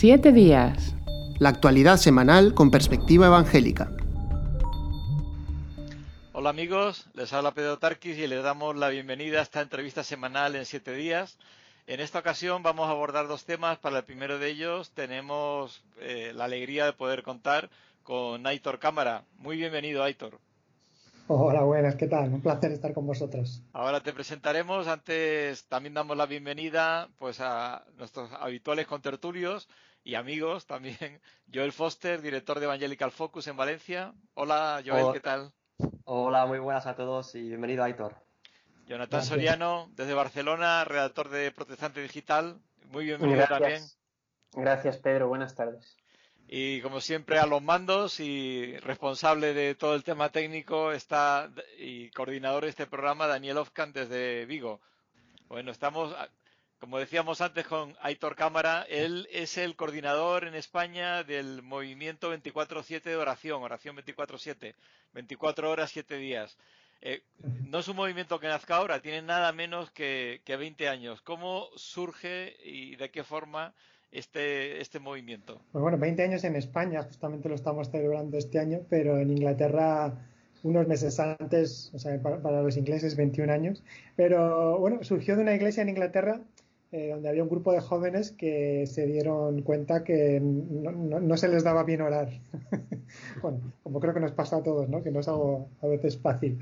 Siete días. La actualidad semanal con perspectiva evangélica. Hola amigos, les habla Pedro Tarquis y les damos la bienvenida a esta entrevista semanal en siete días. En esta ocasión vamos a abordar dos temas. Para el primero de ellos tenemos eh, la alegría de poder contar con Aitor Cámara. Muy bienvenido, Aitor. Hola, buenas, ¿qué tal? Un placer estar con vosotros. Ahora te presentaremos. Antes también damos la bienvenida pues a nuestros habituales contertulios y amigos también. Joel Foster, director de Evangelical Focus en Valencia. Hola, Joel, ¿qué tal? Hola, muy buenas a todos y bienvenido, Aitor. Jonathan Soriano, desde Barcelona, redactor de Protestante Digital. Muy bienvenido también. Gracias, Pedro. Buenas tardes. Y como siempre a los mandos y responsable de todo el tema técnico está y coordinador de este programa Daniel Ofkan desde Vigo. Bueno, estamos, como decíamos antes con Aitor Cámara, él es el coordinador en España del movimiento 24-7 de oración, oración 24-7, 24 horas, 7 días. Eh, no es un movimiento que nazca ahora, tiene nada menos que, que 20 años. ¿Cómo surge y de qué forma este, este movimiento? Pues bueno, 20 años en España, justamente lo estamos celebrando este año, pero en Inglaterra unos meses antes, o sea, para, los ingleses 21 años. Pero bueno, surgió de una iglesia en Inglaterra eh, donde había un grupo de jóvenes que se dieron cuenta que no, se les daba bien orar. bueno, como creo que nos pasa a todos, ¿no? Que no es algo a veces fácil.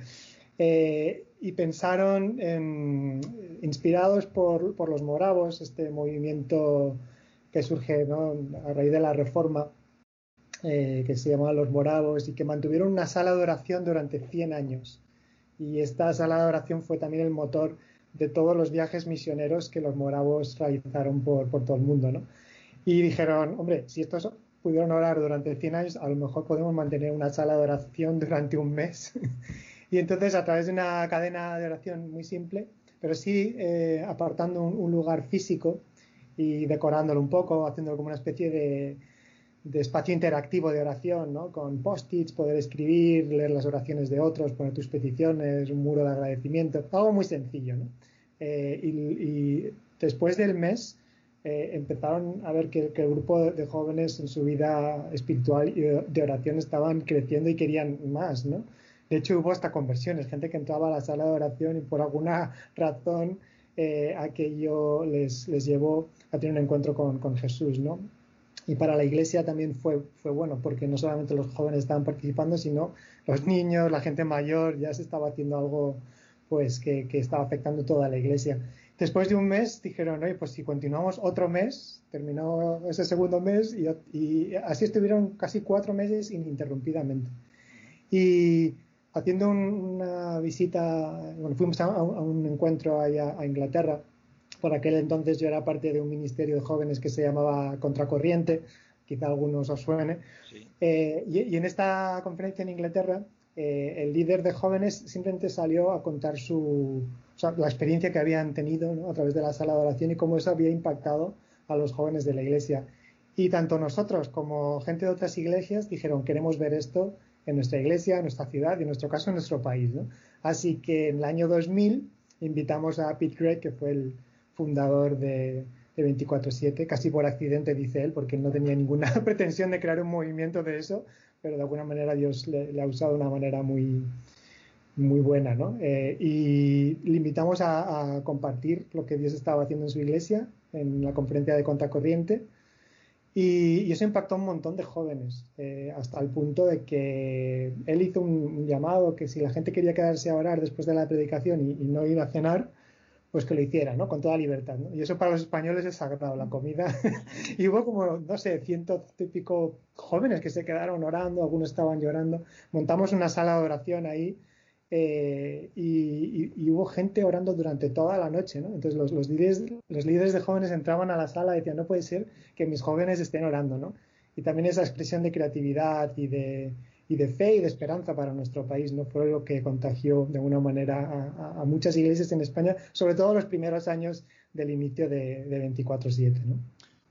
Eh, y pensaron, en, inspirados por, por, los moravos, este movimiento que surge a raíz de la reforma, eh, que se llamaba Los Moravos y que mantuvieron una sala de oración durante 100 años. Y esta sala de oración fue también el motor de todos los viajes misioneros que los moravos realizaron por, por todo el mundo. ¿no? Y dijeron, hombre, si estos pudieron orar durante 100 años, a lo mejor podemos mantener una sala de oración durante un mes. y entonces, a través de una cadena de oración muy simple, pero sí eh, apartando un, lugar físico, y decorándolo un poco, haciéndolo como una especie de, espacio interactivo de oración, ¿no? Con post-its, poder escribir, leer las oraciones de otros, poner tus peticiones, un muro de agradecimiento, algo muy sencillo, ¿no? Eh, y, después del mes eh, empezaron a ver que, el grupo de, jóvenes en su vida espiritual y de, oración estaban creciendo y querían más, ¿no? De hecho, hubo hasta conversiones, gente que entraba a la sala de oración y por alguna razón eh, aquello les, les, llevó a tener un encuentro con, con, Jesús, ¿no? Y para la iglesia también fue, fue bueno, porque no solamente los jóvenes estaban participando, sino los niños, la gente mayor, ya se estaba haciendo algo pues que, que estaba afectando toda la iglesia. Después de un mes dijeron, oye, pues si continuamos otro mes, terminó ese segundo mes y, y así estuvieron casi cuatro meses ininterrumpidamente. Y haciendo una visita, bueno, fuimos a, un encuentro allá a Inglaterra. Por aquel entonces yo era parte de un ministerio de jóvenes que se llamaba Contracorriente, quizá algunos os suene. Eh, y, en esta conferencia en Inglaterra, eh, el líder de jóvenes simplemente salió a contar su, la experiencia que habían tenido a través de la sala de oración y cómo eso había impactado a los jóvenes de la iglesia. Y tanto nosotros como gente de otras iglesias dijeron, queremos ver esto en nuestra iglesia, en nuestra ciudad y en nuestro caso en nuestro país. Así que en el año 2000 invitamos a Pete Gregg, que fue el fundador de, 24-7, casi por accidente dice él, porque no tenía ninguna pretensión de crear un movimiento de eso, pero de alguna manera Dios le, ha usado de una manera muy, muy buena. ¿no? Eh, y le invitamos a, compartir lo que Dios estaba haciendo en su iglesia en la conferencia de Contracorriente y, eso impactó a un montón de jóvenes, eh, hasta el punto de que él hizo un, llamado que si la gente quería quedarse a orar después de la predicación y, no ir a cenar, pues que lo hiciera, ¿no? Con toda libertad, ¿no? Y eso para los españoles es sagrado, la comida. y hubo como, no sé, ciento típico jóvenes que se quedaron orando, algunos estaban llorando. Montamos una sala de oración ahí eh, y, hubo gente orando durante toda la noche, ¿no? Entonces los, los, líderes, los líderes de jóvenes entraban a la sala y decían, no puede ser que mis jóvenes estén orando, ¿no? Y también esa expresión de creatividad y de, y de fe y de esperanza para nuestro país, ¿no? Fue lo que contagió de alguna manera a, muchas iglesias en España, sobre todo los primeros años del inicio de, de 24-7, ¿no?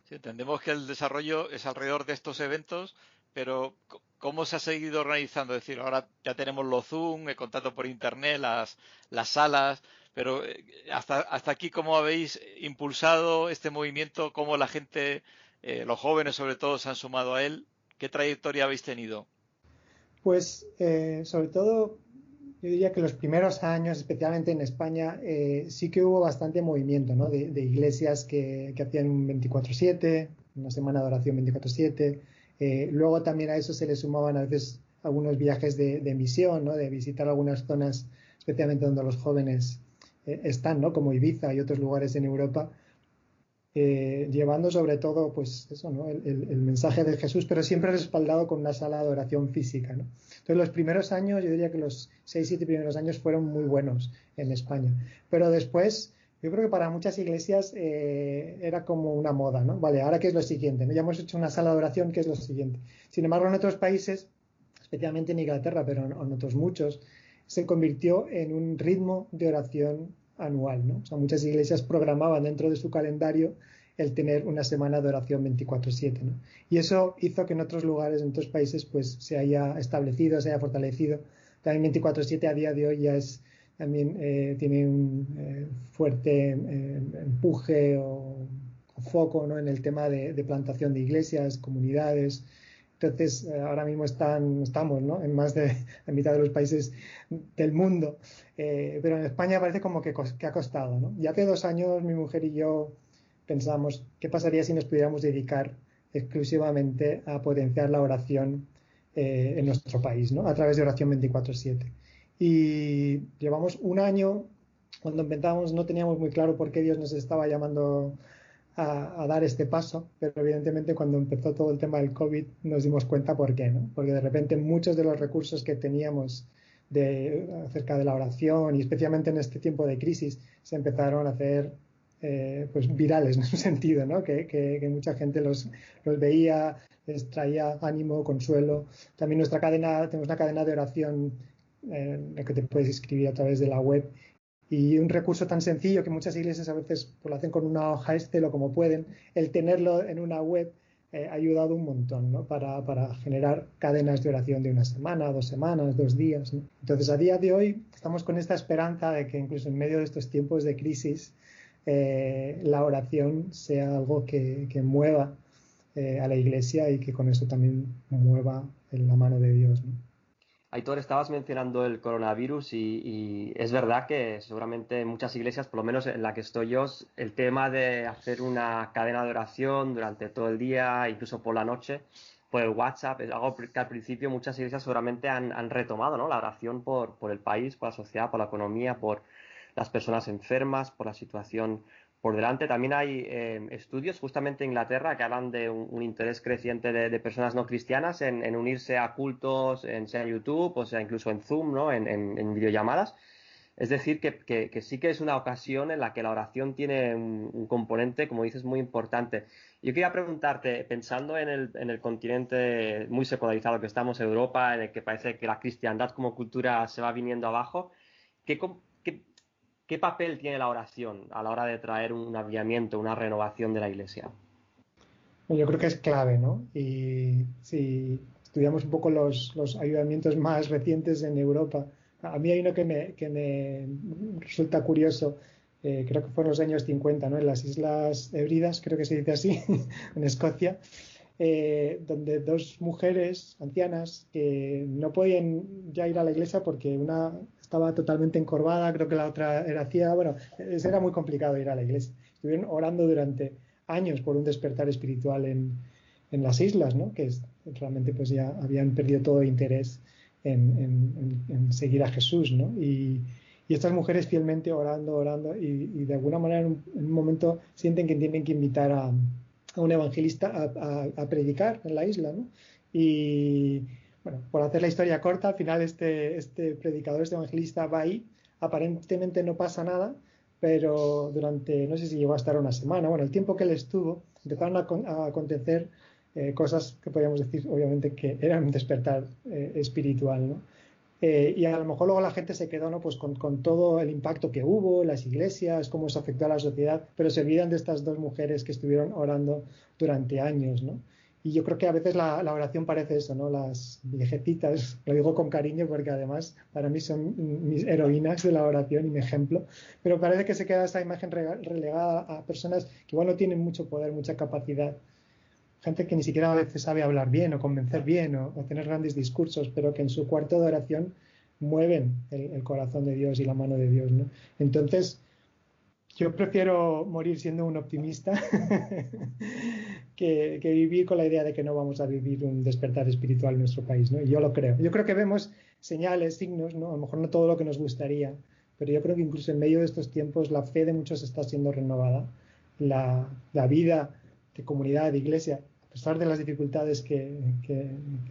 Entendemos que el desarrollo es alrededor de estos eventos, pero ¿Cómo se ha seguido organizando? Es decir, ahora ya tenemos los Zoom, el contacto por Internet, las, las salas, pero eh, hasta, hasta aquí, ¿cómo habéis impulsado este movimiento? ¿Cómo la gente eh, los jóvenes sobre todo se han sumado a él. ¿Qué trayectoria habéis tenido? Pues eh, sobre todo yo diría que los primeros años, especialmente en España, eh, sí que hubo bastante movimiento ¿no? de, iglesias que, hacían un 24-7, una semana de oración 24-7. Eh, luego también a eso se le sumaban a veces algunos viajes de, misión, ¿no? de visitar algunas zonas, especialmente donde los jóvenes eh, están, ¿no? como Ibiza y otros lugares en Europa, llevando sobre todo pues el, mensaje de Jesús, pero siempre respaldado con una sala de oración física. Entonces, los primeros años, yo diría que los 6, 7 primeros años fueron muy buenos en España. Pero después, yo creo que para muchas iglesias eh, era como una moda, ¿no? Vale, ahora qué es lo siguiente, ¿no? Ya hemos hecho una sala de oración, ¿qué es lo siguiente? Sin embargo, en otros países, especialmente en Inglaterra, pero en, otros muchos, se convirtió en un ritmo de oración anual, ¿no? O sea, muchas iglesias programaban dentro de su calendario el tener una semana de oración 24/7. ¿no? Y eso hizo que en otros lugares, en otros países, pues se haya establecido, se haya fortalecido. También 24/7 a día de hoy ya es también eh, tiene un eh, fuerte eh, empuje o, foco ¿no? en el tema de, plantación de iglesias, comunidades. Entonces, ahora mismo están, estamos ¿no? en más de la mitad de los países del mundo. pero en España parece como que, que ha costado. ¿no? Y hace dos años mi mujer y yo pensamos, ¿qué pasaría si nos pudiéramos dedicar exclusivamente a potenciar la oración eh, en nuestro país, ¿no? a través de oración 24/7? Y llevamos un año, cuando empezamos no teníamos muy claro por qué Dios nos estaba llamando a, dar este paso, pero evidentemente cuando empezó todo el tema del COVID nos dimos cuenta por qué, ¿no? porque de repente muchos de los recursos que teníamos de, acerca de la oración y especialmente en este tiempo de crisis se empezaron a hacer eh, pues virales en ese sentido, ¿no? que, mucha gente los, los, veía, les traía ánimo, consuelo. También nuestra cadena, tenemos una cadena de oración en la que te puedes inscribir a través de la web y un recurso tan sencillo que muchas iglesias a veces pues, lo hacen con una hoja Excel o como pueden, el tenerlo en una web eh, ha ayudado un montón ¿no? para, para, generar cadenas de oración de una semana, dos semanas, dos días. Entonces, a día de hoy estamos con esta esperanza de que incluso en medio de estos tiempos de crisis, eh, la oración sea algo que, mueva eh, a la iglesia y que con eso también mueva en la mano de Dios. Aitor, estabas mencionando el coronavirus y, es verdad que seguramente en muchas iglesias, por lo menos en la que estoy yo, el tema de hacer una cadena de oración durante todo el día, incluso por la noche, por el WhatsApp, es algo que al principio muchas iglesias seguramente han, retomado, ¿no? La oración por, por el país, por la sociedad, por la economía, por, las personas enfermas, por la situación por delante. También hay eh, estudios justamente en Inglaterra que hablan de un, interés creciente de, personas no cristianas en, unirse a cultos, en sea YouTube o sea incluso en Zoom, ¿no? en, videollamadas. Es decir, que, sí que es una ocasión en la que la oración tiene un, componente, como dices, muy importante. Yo quería preguntarte, pensando en el, en el, continente muy secularizado que estamos, Europa, en el que parece que la cristiandad como cultura se va viniendo abajo, ¿qué, ¿Qué papel tiene la oración a la hora de traer un avivamiento, una renovación de la iglesia? Yo creo que es clave, ¿no? Y si estudiamos un poco los, los ayudamientos más recientes en Europa, a mí hay uno que me, que me resulta curioso, eh, creo que fue en los años 50, ¿no? En las Islas Hebridas, creo que se dice así, en Escocia, eh, donde dos mujeres ancianas que no podían ya ir a la iglesia porque una estaba totalmente encorvada, creo que la otra era ciega, bueno, era muy complicado ir a la iglesia. Estuvieron orando durante años por un despertar espiritual en, en las islas, ¿no? que realmente pues ya habían perdido todo interés en, en, seguir a Jesús. ¿no? Y, y, estas mujeres fielmente orando, orando, y, de alguna manera en un, momento sienten que tienen que invitar a, a un evangelista a, a, predicar en la isla. ¿no? Y, bueno, por hacer la historia corta, al final este, este predicador, este evangelista va ahí, aparentemente no pasa nada, pero durante, no sé si llegó a estar una semana, bueno, el tiempo que él estuvo, empezaron a, acontecer eh, cosas que podríamos decir, obviamente, que eran un despertar eh, espiritual, ¿no? Eh, y a lo mejor luego la gente se quedó ¿no? pues con, con, todo el impacto que hubo, las iglesias, cómo eso afectó a la sociedad, pero se olvidan de estas dos mujeres que estuvieron orando durante años, ¿no? Y yo creo que a veces la, oración parece eso, ¿no? Las viejecitas, lo digo con cariño porque además para mí son mis heroínas de la oración y mi ejemplo, pero parece que se queda esa imagen relegada a personas que igual no tienen mucho poder, mucha capacidad, gente que ni siquiera a veces sabe hablar bien o convencer bien o, tener grandes discursos, pero que en su cuarto de oración mueven el, corazón de Dios y la mano de Dios. ¿no? Entonces, yo prefiero morir siendo un optimista que, vivir con la idea de que no vamos a vivir un despertar espiritual en nuestro país. ¿no? yo lo creo. Yo creo que vemos señales, signos, ¿no? a lo mejor no todo lo que nos gustaría, pero yo creo que incluso en medio de estos tiempos la fe de muchos está siendo renovada. La, vida de comunidad, de iglesia, a pesar de las dificultades que,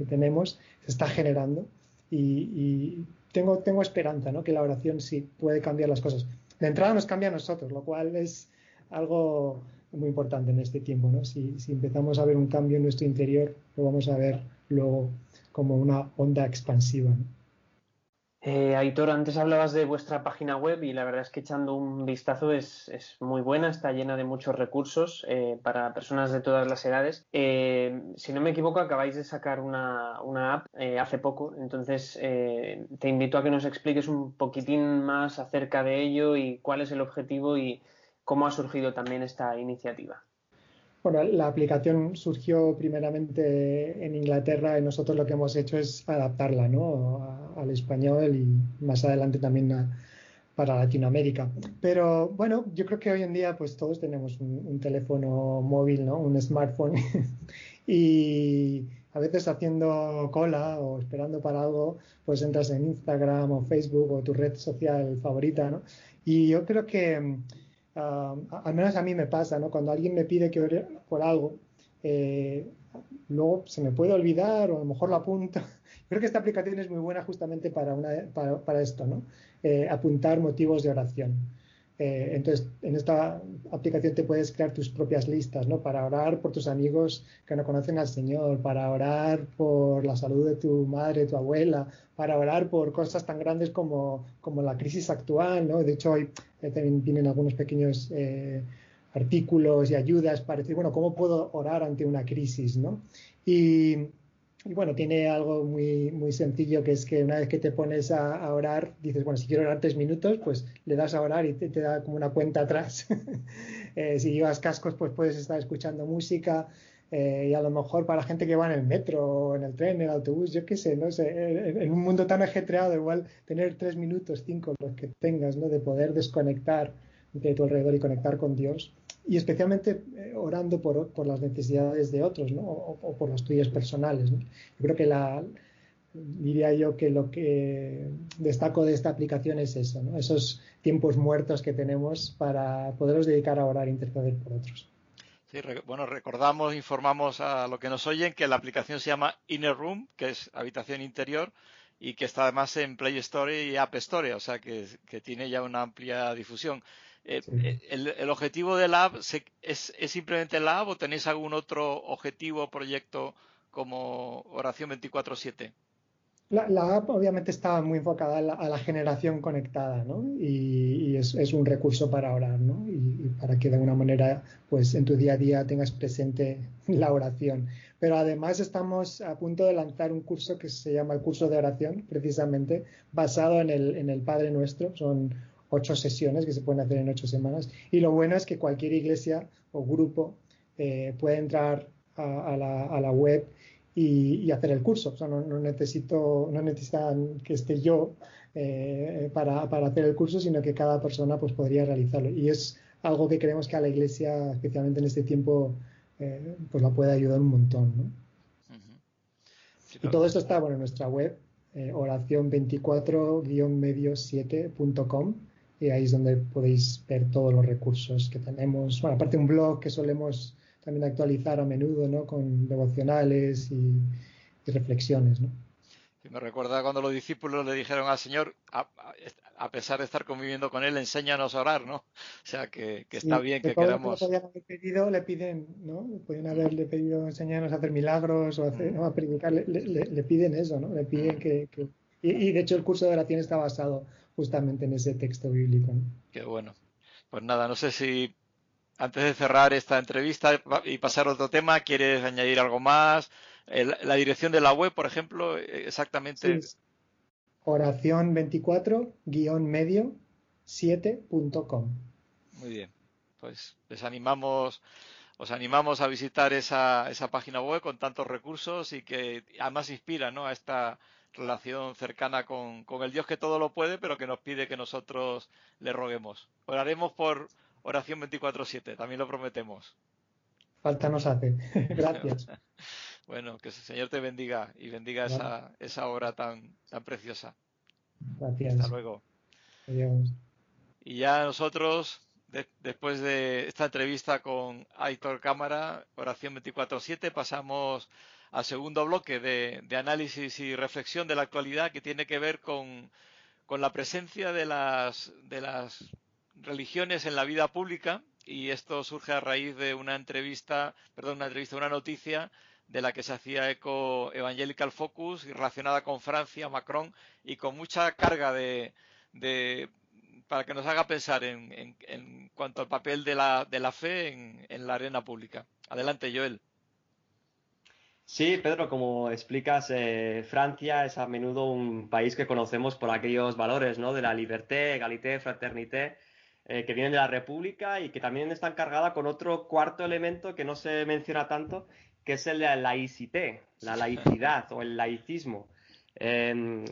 tenemos, se está generando y, tengo, tengo esperanza, ¿no? que la oración sí puede cambiar las cosas. De entrada nos cambia a nosotros, lo cual es algo muy importante en este tiempo. ¿no? Si, si empezamos a ver un cambio en nuestro interior, lo vamos a ver luego como una onda expansiva. Eh, Aitor, antes hablabas de vuestra página web y la verdad es que echando un vistazo es, muy buena, está llena de muchos recursos eh, para personas de todas las edades. Eh, si no me equivoco, acabáis de sacar una, app hace poco, entonces te invito a que nos expliques un poquitín más acerca de ello y cuál es el objetivo y cómo ha surgido también esta iniciativa. Bueno, la aplicación surgió primeramente en Inglaterra y nosotros lo que hemos hecho es adaptarla ¿no? al español y más adelante también para Latinoamérica. Pero bueno, yo creo que hoy en día pues todos tenemos un, teléfono móvil, ¿no? un smartphone y a veces haciendo cola o esperando para algo, pues entras en Instagram o Facebook o tu red social favorita, ¿no? Y yo creo que al menos a mí me pasa, ¿no? Cuando alguien me pide que ore por algo, eh, luego se me puede olvidar o a lo mejor lo apunto. Creo que esta aplicación es muy buena justamente para, una, para, esto, ¿no? Eh, apuntar motivos de oración. Eh, entonces, en esta aplicación te puedes crear tus propias listas, ¿no? Para orar por tus amigos que no conocen al Señor, para orar por la salud de tu madre, tu abuela, para orar por cosas tan grandes como, como la crisis actual, ¿no? De hecho, hoy también vienen algunos pequeños eh, artículos y ayudas para decir, bueno, ¿cómo puedo orar ante una crisis, ¿no? Y y bueno, tiene algo muy, muy sencillo que es que una vez que te pones a, orar, dices, bueno, si quiero orar tres minutos, pues le das a orar y te, da como una cuenta atrás. Eh, si llevas cascos, pues puedes estar escuchando música. Eh, y a lo mejor para gente que va en el metro o en el tren, en el autobús, yo qué sé, no sé, en, un mundo tan ajetreado, igual tener tres minutos, cinco, los que tengas, ¿no? De poder desconectar de tu alrededor y conectar con Dios y especialmente eh, orando por, por, las necesidades de otros ¿no? o, por las tuyas personales. ¿no? Yo creo que la, diría yo que lo que destaco de esta aplicación es eso, ¿no? esos tiempos muertos que tenemos para poderlos dedicar a orar e interceder por otros. Sí, bueno, recordamos, informamos a lo que nos oyen que la aplicación se llama Inner Room, que es habitación interior, y que está además en Play Store y App Store, o sea que, que tiene ya una amplia difusión. Eh, eh, el, objetivo del app es, simplemente el app o tenéis algún otro objetivo o proyecto como Oración 24/7? La, la, app obviamente está muy enfocada a la, generación conectada, ¿no? Y, es, un recurso para orar, ¿no? Y, para que de alguna manera, pues en tu día a día tengas presente la oración. Pero además estamos a punto de lanzar un curso que se llama el curso de oración, precisamente basado en el, Padre Nuestro. Son ocho sesiones que se pueden hacer en ocho semanas. Y lo bueno es que cualquier iglesia o grupo eh, puede entrar a, la, web y, hacer el curso. O sea, no, necesito, no necesitan que esté yo eh, para, hacer el curso, sino que cada persona pues, podría realizarlo. Y es algo que creemos que a la iglesia, especialmente en este tiempo, eh, pues la puede ayudar un montón. Y todo esto está bueno, en nuestra web, oración24-medio7.com y ahí es donde podéis ver todos los recursos que tenemos. Bueno, aparte un blog que solemos también actualizar a menudo, ¿no? Con devocionales y, reflexiones, ¿no? me recuerda cuando los discípulos le dijeron al Señor, a, pesar de estar conviviendo con Él, enséñanos a orar, ¿no? O sea, que, está bien que queramos... podían haber pedido, le piden, ¿no? Podían haberle pedido enseñarnos a hacer milagros o a, a predicar, le, piden eso, ¿no? Le piden que... Y, y, de hecho el curso de oración está basado justamente en ese texto bíblico. Qué bueno. Pues nada, no sé si antes de cerrar esta entrevista y pasar a otro tema, ¿quieres añadir algo más? la dirección de la web, por ejemplo, exactamente. Oración 24-medio 7.com. Muy bien. Pues les animamos os animamos a visitar esa, esa página web con tantos recursos y que además inspira ¿no? a esta relación cercana con, con, el Dios que todo lo puede, pero que nos pide que nosotros le roguemos. Oraremos por oración 24-7, también lo prometemos. Falta nos hace. Gracias. bueno, que el Señor te bendiga y bendiga esa, esa obra tan, tan preciosa. Gracias. Hasta luego. Adiós. Y ya nosotros, después de esta entrevista con Aitor Cámara, Oración 24-7, pasamos al segundo bloque de, análisis y reflexión de la actualidad que tiene que ver con, la presencia de las, de las religiones en la vida pública y esto surge a raíz de una entrevista, perdón, una entrevista, una noticia de la que se hacía eco Evangelical Focus relacionada con Francia, Macron y con mucha carga de, de para que nos haga pensar en, en, cuanto al papel de la, de la fe en, la arena pública. Adelante, Joel. Sí, Pedro, como explicas, eh, Francia es a menudo un país que conocemos por aquellos valores, ¿no? De la liberté, egalité, fraternité, eh, que vienen de la República y que también están cargada con otro cuarto elemento que no se menciona tanto, que es el de la laicité, la laicidad o el laicismo. Em,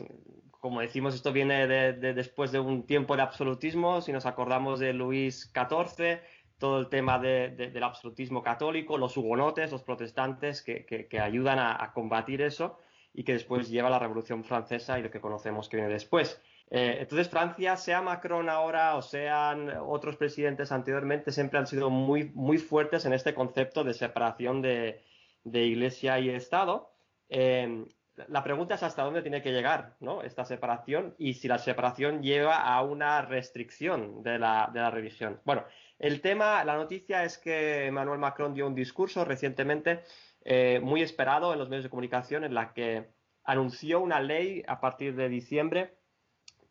como decimos, esto viene de, después de un tiempo de absolutismo. Si nos acordamos de Luis XIV, todo el tema del absolutismo católico, los hugonotes, los protestantes, que, ayudan a, combatir eso y que después lleva la Revolución Francesa y lo que conocemos que viene después. Eh, entonces, Francia, sea Macron ahora o sean otros presidentes anteriormente, siempre han sido muy, muy fuertes en este concepto de separación de, Iglesia y Estado. Eh, la pregunta es hasta dónde tiene que llegar ¿no? esta separación y si la separación lleva a una restricción de la, de la religión. Bueno, el tema, la noticia es que Emmanuel Macron dio un discurso recientemente eh, muy esperado en los medios de comunicación en la que anunció una ley a partir de diciembre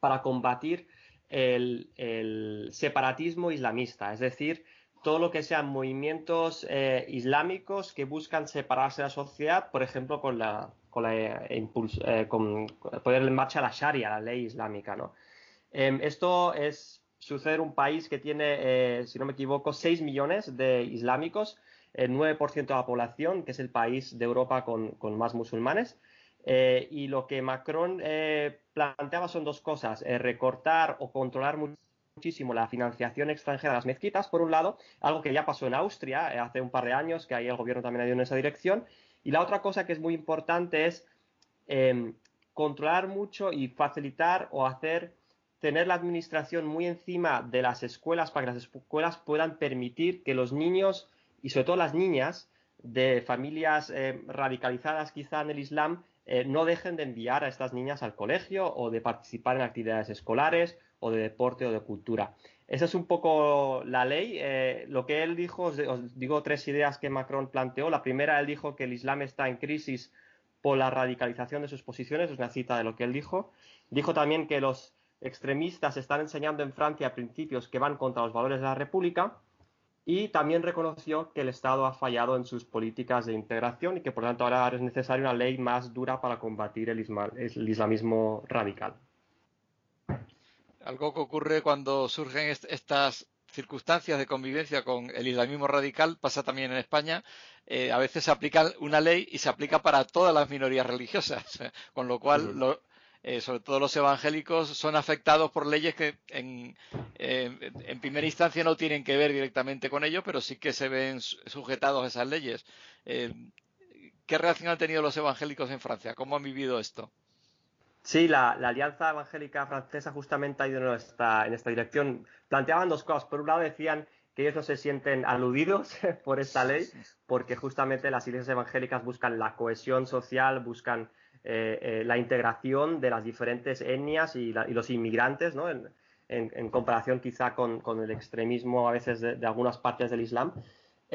para combatir el, el separatismo islamista, es decir, todo lo que sean movimientos eh, islámicos que buscan separarse de la sociedad, por ejemplo, con la, con, la, eh, eh, con poner en marcha la Sharia, la ley islámica, ¿no? Em, esto es suceder un país que tiene, si no me equivoco, 6 millones de islámicos, el 9% de la población, que es el país de Europa con, con más musulmanes. Y lo que Macron planteaba son dos cosas, recortar o controlar muchísimo la financiación extranjera de las mezquitas, por un lado, algo que ya pasó en Austria eh, hace un par de años, que ahí el gobierno también ha ido en esa dirección. Y la otra cosa que es muy importante es em, controlar mucho y facilitar o hacer tener la administración muy encima de las escuelas para que las escuelas puedan permitir que los niños y sobre todo las niñas de familias radicalizadas quizá en el Islam eh, no dejen de enviar a estas niñas al colegio o de participar en actividades escolares o de deporte o de cultura. Esa es un poco la ley. Eh, lo que él dijo, os, digo tres ideas que Macron planteó. La primera, él dijo que el Islam está en crisis por la radicalización de sus posiciones, es una cita de lo que él dijo. Dijo también que los extremistas están enseñando en Francia principios que van contra los valores de la República y también reconoció que el Estado ha fallado en sus políticas de integración y que por lo tanto ahora es necesaria una ley más dura para combatir el islamismo radical algo que ocurre cuando surgen estas circunstancias de convivencia con el islamismo radical pasa también en España. Eh, a veces se aplica una ley y se aplica para todas las minorías religiosas, con lo cual, eh, sobre todo los evangélicos, son afectados por leyes que en, eh, en, primera instancia no tienen que ver directamente con ello, pero sí que se ven sujetados a esas leyes. ¿Qué reacción han tenido los evangélicos en Francia? ¿Cómo han vivido esto? Sí, la, Alianza Evangélica Francesa justamente ha ido en esta, en esta dirección. Planteaban dos cosas. Por un lado decían que ellos no se sienten aludidos por esta ley, porque justamente las iglesias evangélicas buscan la cohesión social, buscan eh, eh, la integración de las diferentes etnias y, los inmigrantes, ¿no? En, comparación quizá con, el extremismo a veces de algunas partes del Islam.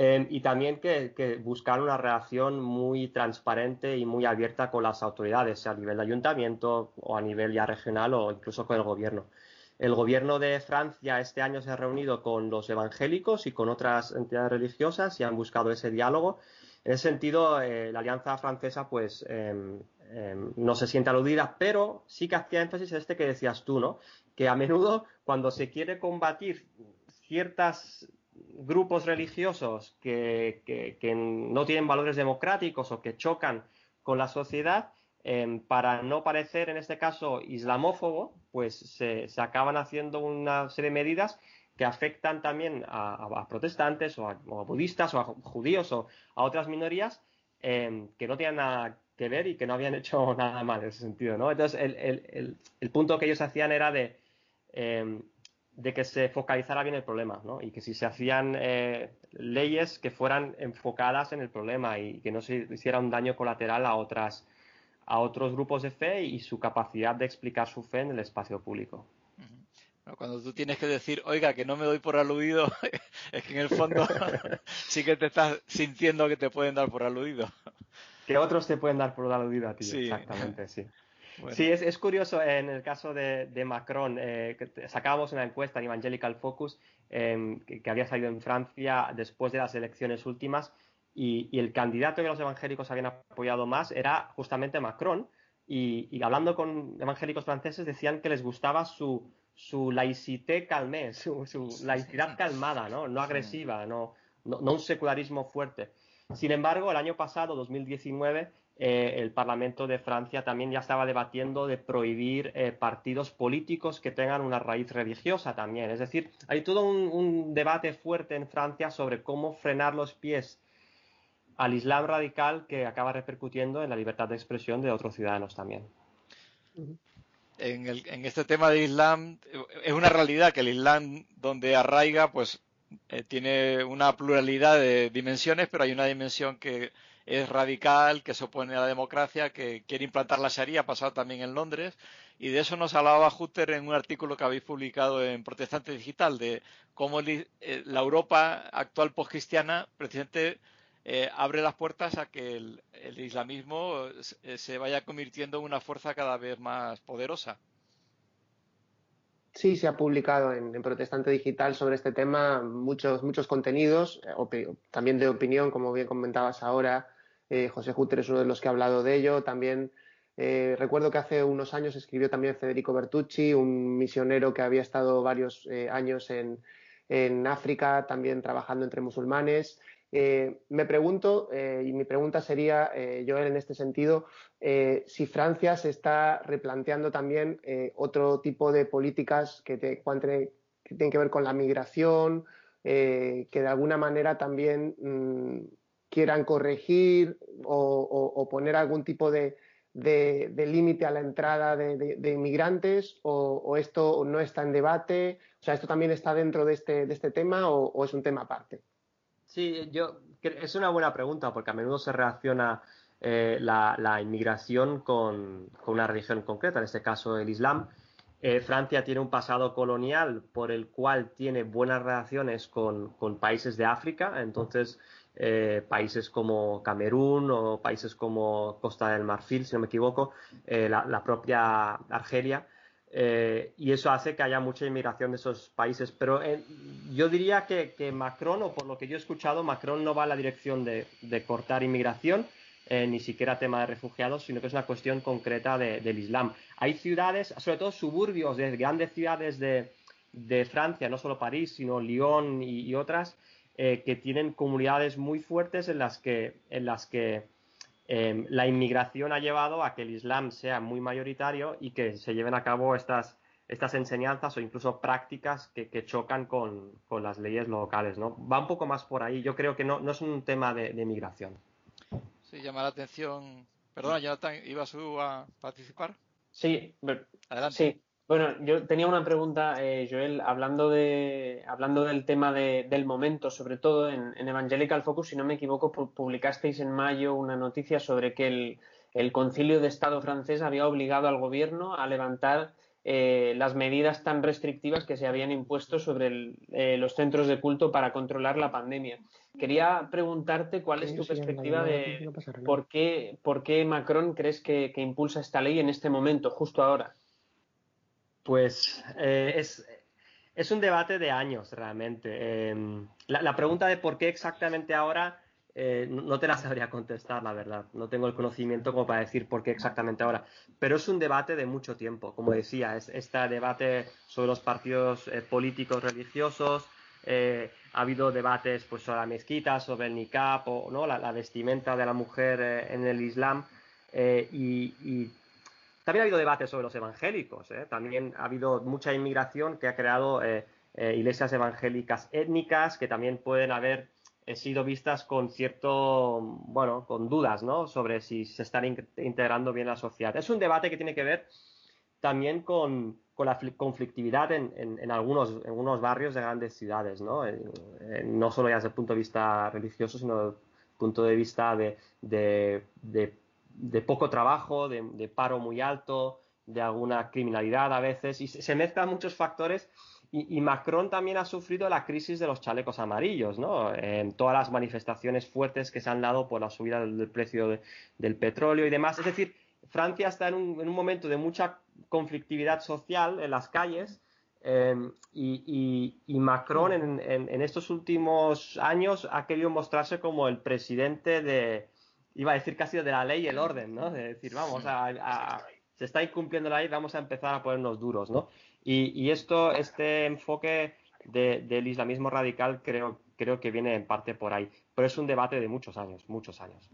Em, y también que, buscar una relación muy transparente y muy abierta con las autoridades, sea a nivel de ayuntamiento o a nivel ya regional o incluso con el gobierno. El gobierno de Francia este año se ha reunido con los evangélicos y con otras entidades religiosas y han buscado ese diálogo. En ese sentido, eh, la Alianza Francesa pues em, no se siente aludida, pero sí que hacía énfasis en este que decías tú, ¿no? Que a menudo cuando se quiere combatir ciertas grupos religiosos que, que, no tienen valores democráticos o que chocan con la sociedad, em, para no parecer en este caso islamófobo, pues se, se, acaban haciendo una serie de medidas que afectan también a, protestantes o a, budistas o a judíos o a otras minorías em, que no tienen nada que ver y que no habían hecho nada mal en ese sentido, ¿no? Entonces, el, el, el, punto que ellos hacían era de em, de que se focalizara bien el problema, ¿no? Y que si se hacían eh, leyes que fueran enfocadas en el problema y que no se hiciera un daño colateral a otras a otros grupos de fe y su capacidad de explicar su fe en el espacio público. Cuando tú tienes que decir, oiga, que no me doy por aludido, es que en el fondo sí que te estás sintiendo que te pueden dar por aludido. Que otros te pueden dar por aludido a ti, exactamente, sí. Sí, es, curioso en el caso de, Macron, eh, que sacábamos una encuesta en Evangelical Focus em, que, había salido en Francia después de las elecciones últimas y, el candidato que los evangélicos habían apoyado más era justamente Macron y, hablando con evangélicos franceses decían que les gustaba su, su laicité calmé, su, laicidad calmada, ¿no? no agresiva, no, no, no un secularismo fuerte. Sin embargo, el año pasado, 2019, eh, el Parlamento de Francia también ya estaba debatiendo de prohibir eh, partidos políticos que tengan una raíz religiosa también. Es decir, hay todo un, debate fuerte en Francia sobre cómo frenar los pies al Islam radical que acaba repercutiendo en la libertad de expresión de otros ciudadanos también. En, este tema de Islam, es una realidad que el Islam donde arraiga, pues eh, tiene una pluralidad de dimensiones, pero hay una dimensión que es radical, que se opone a la democracia, que quiere implantar la Sharia, ha pasado también en Londres, y de eso nos hablaba Hutter en un artículo que habéis publicado en Protestante Digital, de cómo eh, la Europa actual postcristiana precisamente eh, abre las puertas a que el, islamismo eh, se vaya convirtiendo en una fuerza cada vez más poderosa. Sí, se ha publicado en, Protestante Digital sobre este tema muchos, muchos contenidos, también de opinión, como bien comentabas ahora, eh, José Jutter es uno de los que ha hablado de ello. También eh, recuerdo que hace unos años escribió también Federico Bertucci, un misionero que había estado varios eh, años en, África, también trabajando entre musulmanes. me pregunto, y mi pregunta sería, Joel, en este sentido, si Francia se está replanteando también otro tipo de políticas que, tienen que ver con la migración, que de alguna manera también mm, quieran corregir o, poner algún tipo de, límite a la entrada de, inmigrantes o, esto no está en debate? O sea, ¿esto también está dentro de este, este tema o, es un tema aparte? Sí, yo es una buena pregunta porque a menudo se reacciona eh, la, inmigración con, una religión concreta, en este caso el Islam. Eh, Francia tiene un pasado colonial por el cual tiene buenas relaciones con, con países de África, entonces eh, países como Camerún o países como Costa del Marfil, si no me equivoco, eh, la, propia Argelia. Eh, y eso hace que haya mucha inmigración de esos países. Pero yo diría que, Macron, o por lo que yo he escuchado, Macron no va en la dirección de, cortar inmigración, ni siquiera tema de refugiados, sino que es una cuestión concreta del Islam. Hay ciudades, sobre todo suburbios de grandes ciudades de, Francia, no solo París, sino Lyon y otras, eh, que tienen comunidades muy fuertes en las que, en las que em, la inmigración ha llevado a que el Islam sea muy mayoritario y que se lleven a cabo estas, estas enseñanzas o incluso prácticas que, chocan con, las leyes locales. ¿no? Va un poco más por ahí. Yo creo que no, no es un tema de, de migración. Sí, llama la atención. Perdona, Jonathan, ¿ibas a participar? Sí, adelante. Sí. Bueno, yo tenía una pregunta, eh, Joel, hablando, de, hablando del tema del momento, sobre todo en, Evangelical Focus, si no me equivoco, publicasteis en mayo una noticia sobre que el, Concilio de Estado francés había obligado al gobierno a levantar eh, las medidas tan restrictivas que se habían impuesto sobre eh, los centros de culto para controlar la pandemia. Quería preguntarte cuál es tu perspectiva de por qué, por qué Macron crees que impulsa esta ley en este momento, justo ahora. Pues eh, es, un debate de años realmente. Em, la, pregunta de por qué exactamente ahora eh, no te la sabría contestar, la verdad. No tengo el conocimiento como para decir por qué exactamente ahora. Pero es un debate de mucho tiempo. Como decía, es este debate sobre los partidos eh, políticos religiosos. ha habido debates pues, sobre la mezquita, sobre el niqab o ¿no? la, vestimenta de la mujer eh, en el Islam. Eh, y, también ha habido debates sobre los evangélicos. ¿eh? También ha habido mucha inmigración que ha creado iglesias evangélicas étnicas que también pueden haber sido vistas con cierto, bueno, con dudas, ¿no? Sobre si se están integrando bien la sociedad. Es un debate que tiene que ver también con, la conflictividad en, algunos, barrios de grandes ciudades, ¿no? Eh, eh, no solo ya desde el punto de vista religioso, sino desde el punto de vista de, poco trabajo, de, paro muy alto, de alguna criminalidad a veces, y se, mezclan muchos factores. Y, Macron también ha sufrido la crisis de los chalecos amarillos, ¿no? En todas las manifestaciones fuertes que se han dado por la subida del, precio del petróleo y demás. Es decir, Francia está en un, momento de mucha conflictividad social en las calles em, y, Macron en, estos últimos años ha querido mostrarse como el presidente de, iba a decir casi de la ley y el orden, ¿no? De decir, vamos a, se está incumpliendo la ley, vamos a empezar a ponernos duros, ¿no? Y, esto, este enfoque del islamismo radical creo, creo que viene en parte por ahí, pero es un debate de muchos años, muchos años.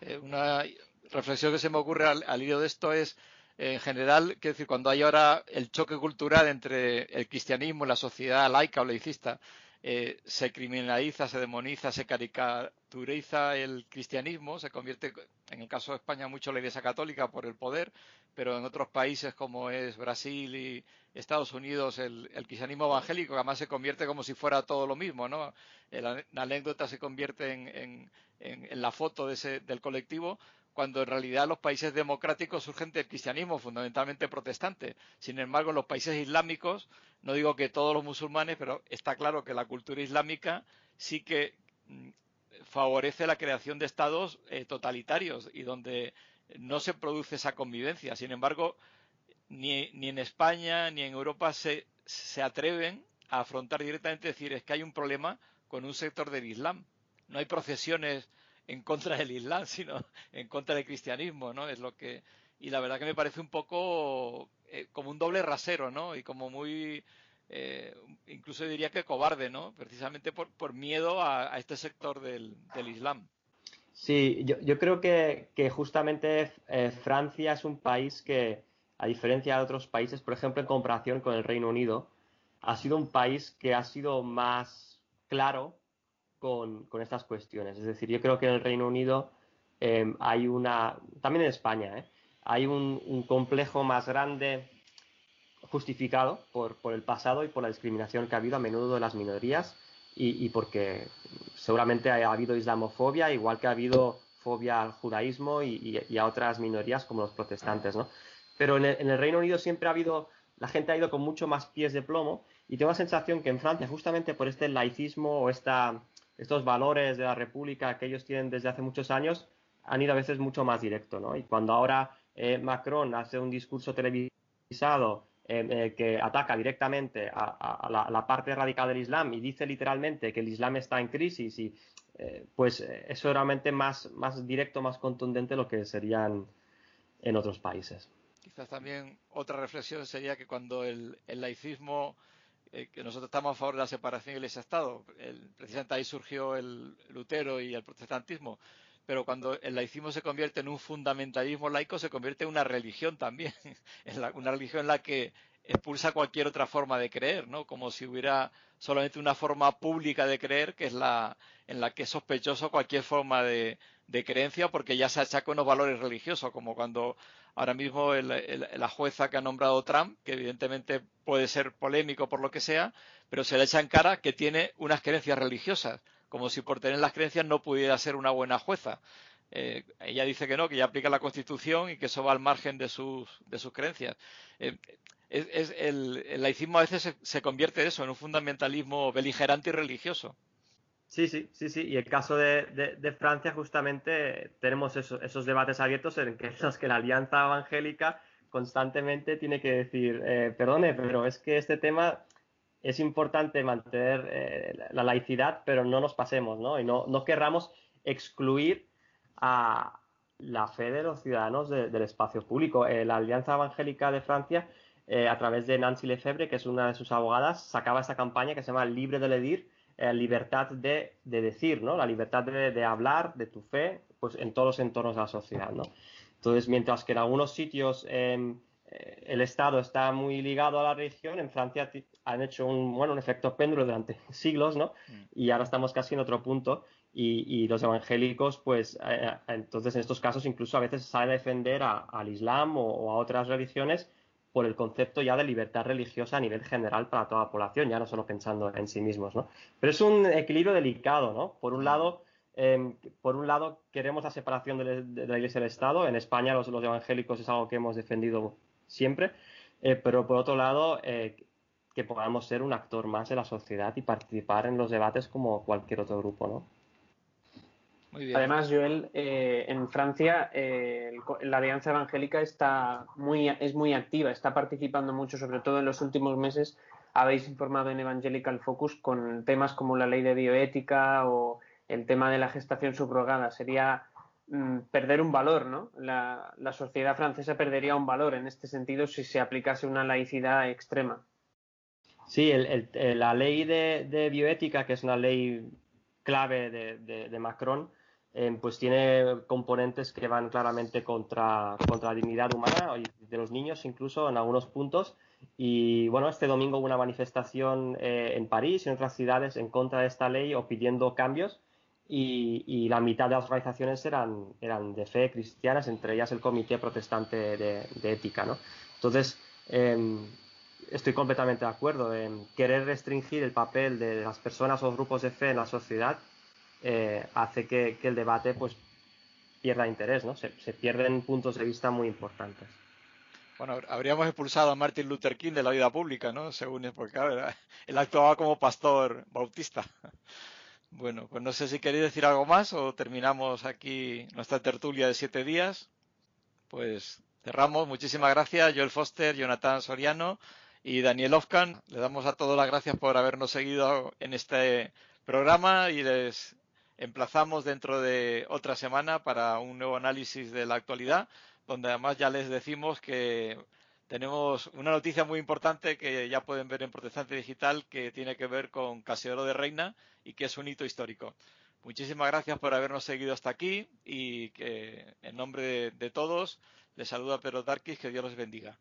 Eh, una reflexión que se me ocurre al, al hilo de esto es en general, quiero decir, cuando hay ahora el choque cultural entre el cristianismo y la sociedad laica o laicista, eh, se criminaliza, se demoniza, se caricaturiza el cristianismo, se convierte, en el caso de España, mucho la Iglesia Católica por el poder, pero en otros países como es Brasil y Estados Unidos, el, cristianismo evangélico, además se convierte como si fuera todo lo mismo, ¿no? La, anécdota se convierte en, la foto del colectivo, cuando en realidad los países democráticos surgen del cristianismo, fundamentalmente protestante. Sin embargo, los países islámicos, no digo que todos los musulmanes, pero está claro que la cultura islámica sí que mm, favorece la creación de estados eh, totalitarios y donde no se produce esa convivencia. Sin embargo, ni, en España ni en Europa se, se atreven a afrontar directamente decir es que hay un problema con un sector del Islam. No hay procesiones en contra del Islam, sino en contra del cristianismo, ¿no? Es lo que y la verdad que me parece un poco eh, como un doble rasero, ¿no? Y como muy eh, incluso diría que cobarde, ¿no? Precisamente por, por miedo a, este sector del, Islam. Sí, yo, creo que, que justamente eh, Francia es un país que, a diferencia de otros países, por ejemplo, en comparación con el Reino Unido, ha sido un país que ha sido más claro con, estas cuestiones. Es decir, yo creo que en el Reino Unido em, hay una, también en España, ¿eh? hay un, complejo más grande justificado por, el pasado y por la discriminación que ha habido a menudo de las minorías y, porque seguramente ha, habido islamofobia, igual que ha habido fobia al judaísmo y, a otras minorías como los protestantes, ¿no? Pero en el, Reino Unido siempre ha habido, la gente ha ido con mucho más pies de plomo y tengo la sensación que en Francia, justamente por este laicismo o esta estos valores de la República que ellos tienen desde hace muchos años han ido a veces mucho más directo, ¿no? Y cuando ahora eh, Macron hace un discurso televisado eh, eh, que ataca directamente a, la, parte radical del Islam y dice literalmente que el Islam está en crisis y pues eso es realmente más, más directo, más contundente lo que serían en otros países. Quizás también otra reflexión sería que cuando el laicismo eh, que nosotros estamos a favor de la separación Iglesia-Estado. precisamente ahí surgió el Lutero y el protestantismo. Pero cuando el laicismo se convierte en un fundamentalismo laico, se convierte en una religión también, en una religión en la que expulsa cualquier otra forma de creer, ¿no? Como si hubiera solamente una forma pública de creer, que es la en la que es sospechoso cualquier forma de, creencia, porque ya se achaca unos valores religiosos, como cuando ahora mismo la jueza que ha nombrado Trump, que evidentemente puede ser polémico por lo que sea, pero se le echa en cara que tiene unas creencias religiosas, como si por tener las creencias no pudiera ser una buena jueza. Eh, ella dice que no, que ella aplica la Constitución y que eso va al margen de sus, de sus creencias. Eh, es, el, laicismo a veces se, convierte en eso, en un fundamentalismo beligerante y religioso. Sí, sí, sí, sí. Y el caso de, Francia, justamente, tenemos esos, debates abiertos en que, los que la Alianza Evangélica constantemente tiene que decir, eh, perdone, pero es que este tema es importante mantener eh, la laicidad, pero no nos pasemos, ¿no? Y no, no querramos excluir a la fe de los ciudadanos del espacio público. Eh, la Alianza Evangélica de Francia, a través de Nancy Lefebvre, que es una de sus abogadas, sacaba esta campaña que se llama Libre de Ledir, eh, libertad de, decir, ¿no? La libertad de, hablar de tu fe, pues en todos los entornos de la sociedad, ¿no? Entonces, mientras que en algunos sitios em, eh, el Estado está muy ligado a la religión, en Francia han hecho un, bueno, un efecto péndulo durante siglos, ¿no? Mm. Y ahora estamos casi en otro punto y, los evangélicos, pues, eh, entonces en estos casos incluso a veces salen a defender al Islam o, a otras religiones por el concepto ya de libertad religiosa a nivel general para toda la población, ya no solo pensando en sí mismos, ¿no? Pero es un equilibrio delicado, ¿no? Por un lado, em, por un lado queremos la separación de, la Iglesia del Estado. En España los, evangélicos es algo que hemos defendido siempre, eh, pero por otro lado eh, que podamos ser un actor más de la sociedad y participar en los debates como cualquier otro grupo, ¿no? Además, Joel, eh, en Francia eh, la Alianza Evangélica está muy, es muy activa, está participando mucho, sobre todo en los últimos meses. Habéis informado en Evangelical Focus con temas como la ley de bioética o el tema de la gestación subrogada. Sería mm, perder un valor, ¿no? La, sociedad francesa perdería un valor en este sentido si se aplicase una laicidad extrema. Sí, la ley de, bioética, que es una ley clave de Macron, Em, pues tiene componentes que van claramente contra, contra la dignidad humana de los niños incluso en algunos puntos. Y bueno, este domingo hubo una manifestación eh, en París y en otras ciudades en contra de esta ley o pidiendo cambios y, la mitad de las organizaciones eran, eran de fe cristianas, entre ellas el Comité Protestante de, Ética. ¿no? Entonces, em, estoy completamente de acuerdo en querer restringir el papel de las personas o grupos de fe en la sociedad eh, hace que, el debate pues pierda interés, ¿no? Se, pierden puntos de vista muy importantes. Bueno, habríamos expulsado a Martin Luther King de la vida pública, ¿no? Según porque él actuaba como pastor bautista. Bueno, pues no sé si queréis decir algo más o terminamos aquí nuestra tertulia de siete días. Pues cerramos. Muchísimas gracias, Joel Foster, Jonathan Soriano y Daniel Ofkan. Le damos a todos las gracias por habernos seguido en este programa y les emplazamos dentro de otra semana para un nuevo análisis de la actualidad, donde además ya les decimos que tenemos una noticia muy importante que ya pueden ver en Protestante Digital que tiene que ver con Casiodoro de Reina y que es un hito histórico. Muchísimas gracias por habernos seguido hasta aquí y que en nombre de, todos les saluda Pedro Darkis, que Dios los bendiga.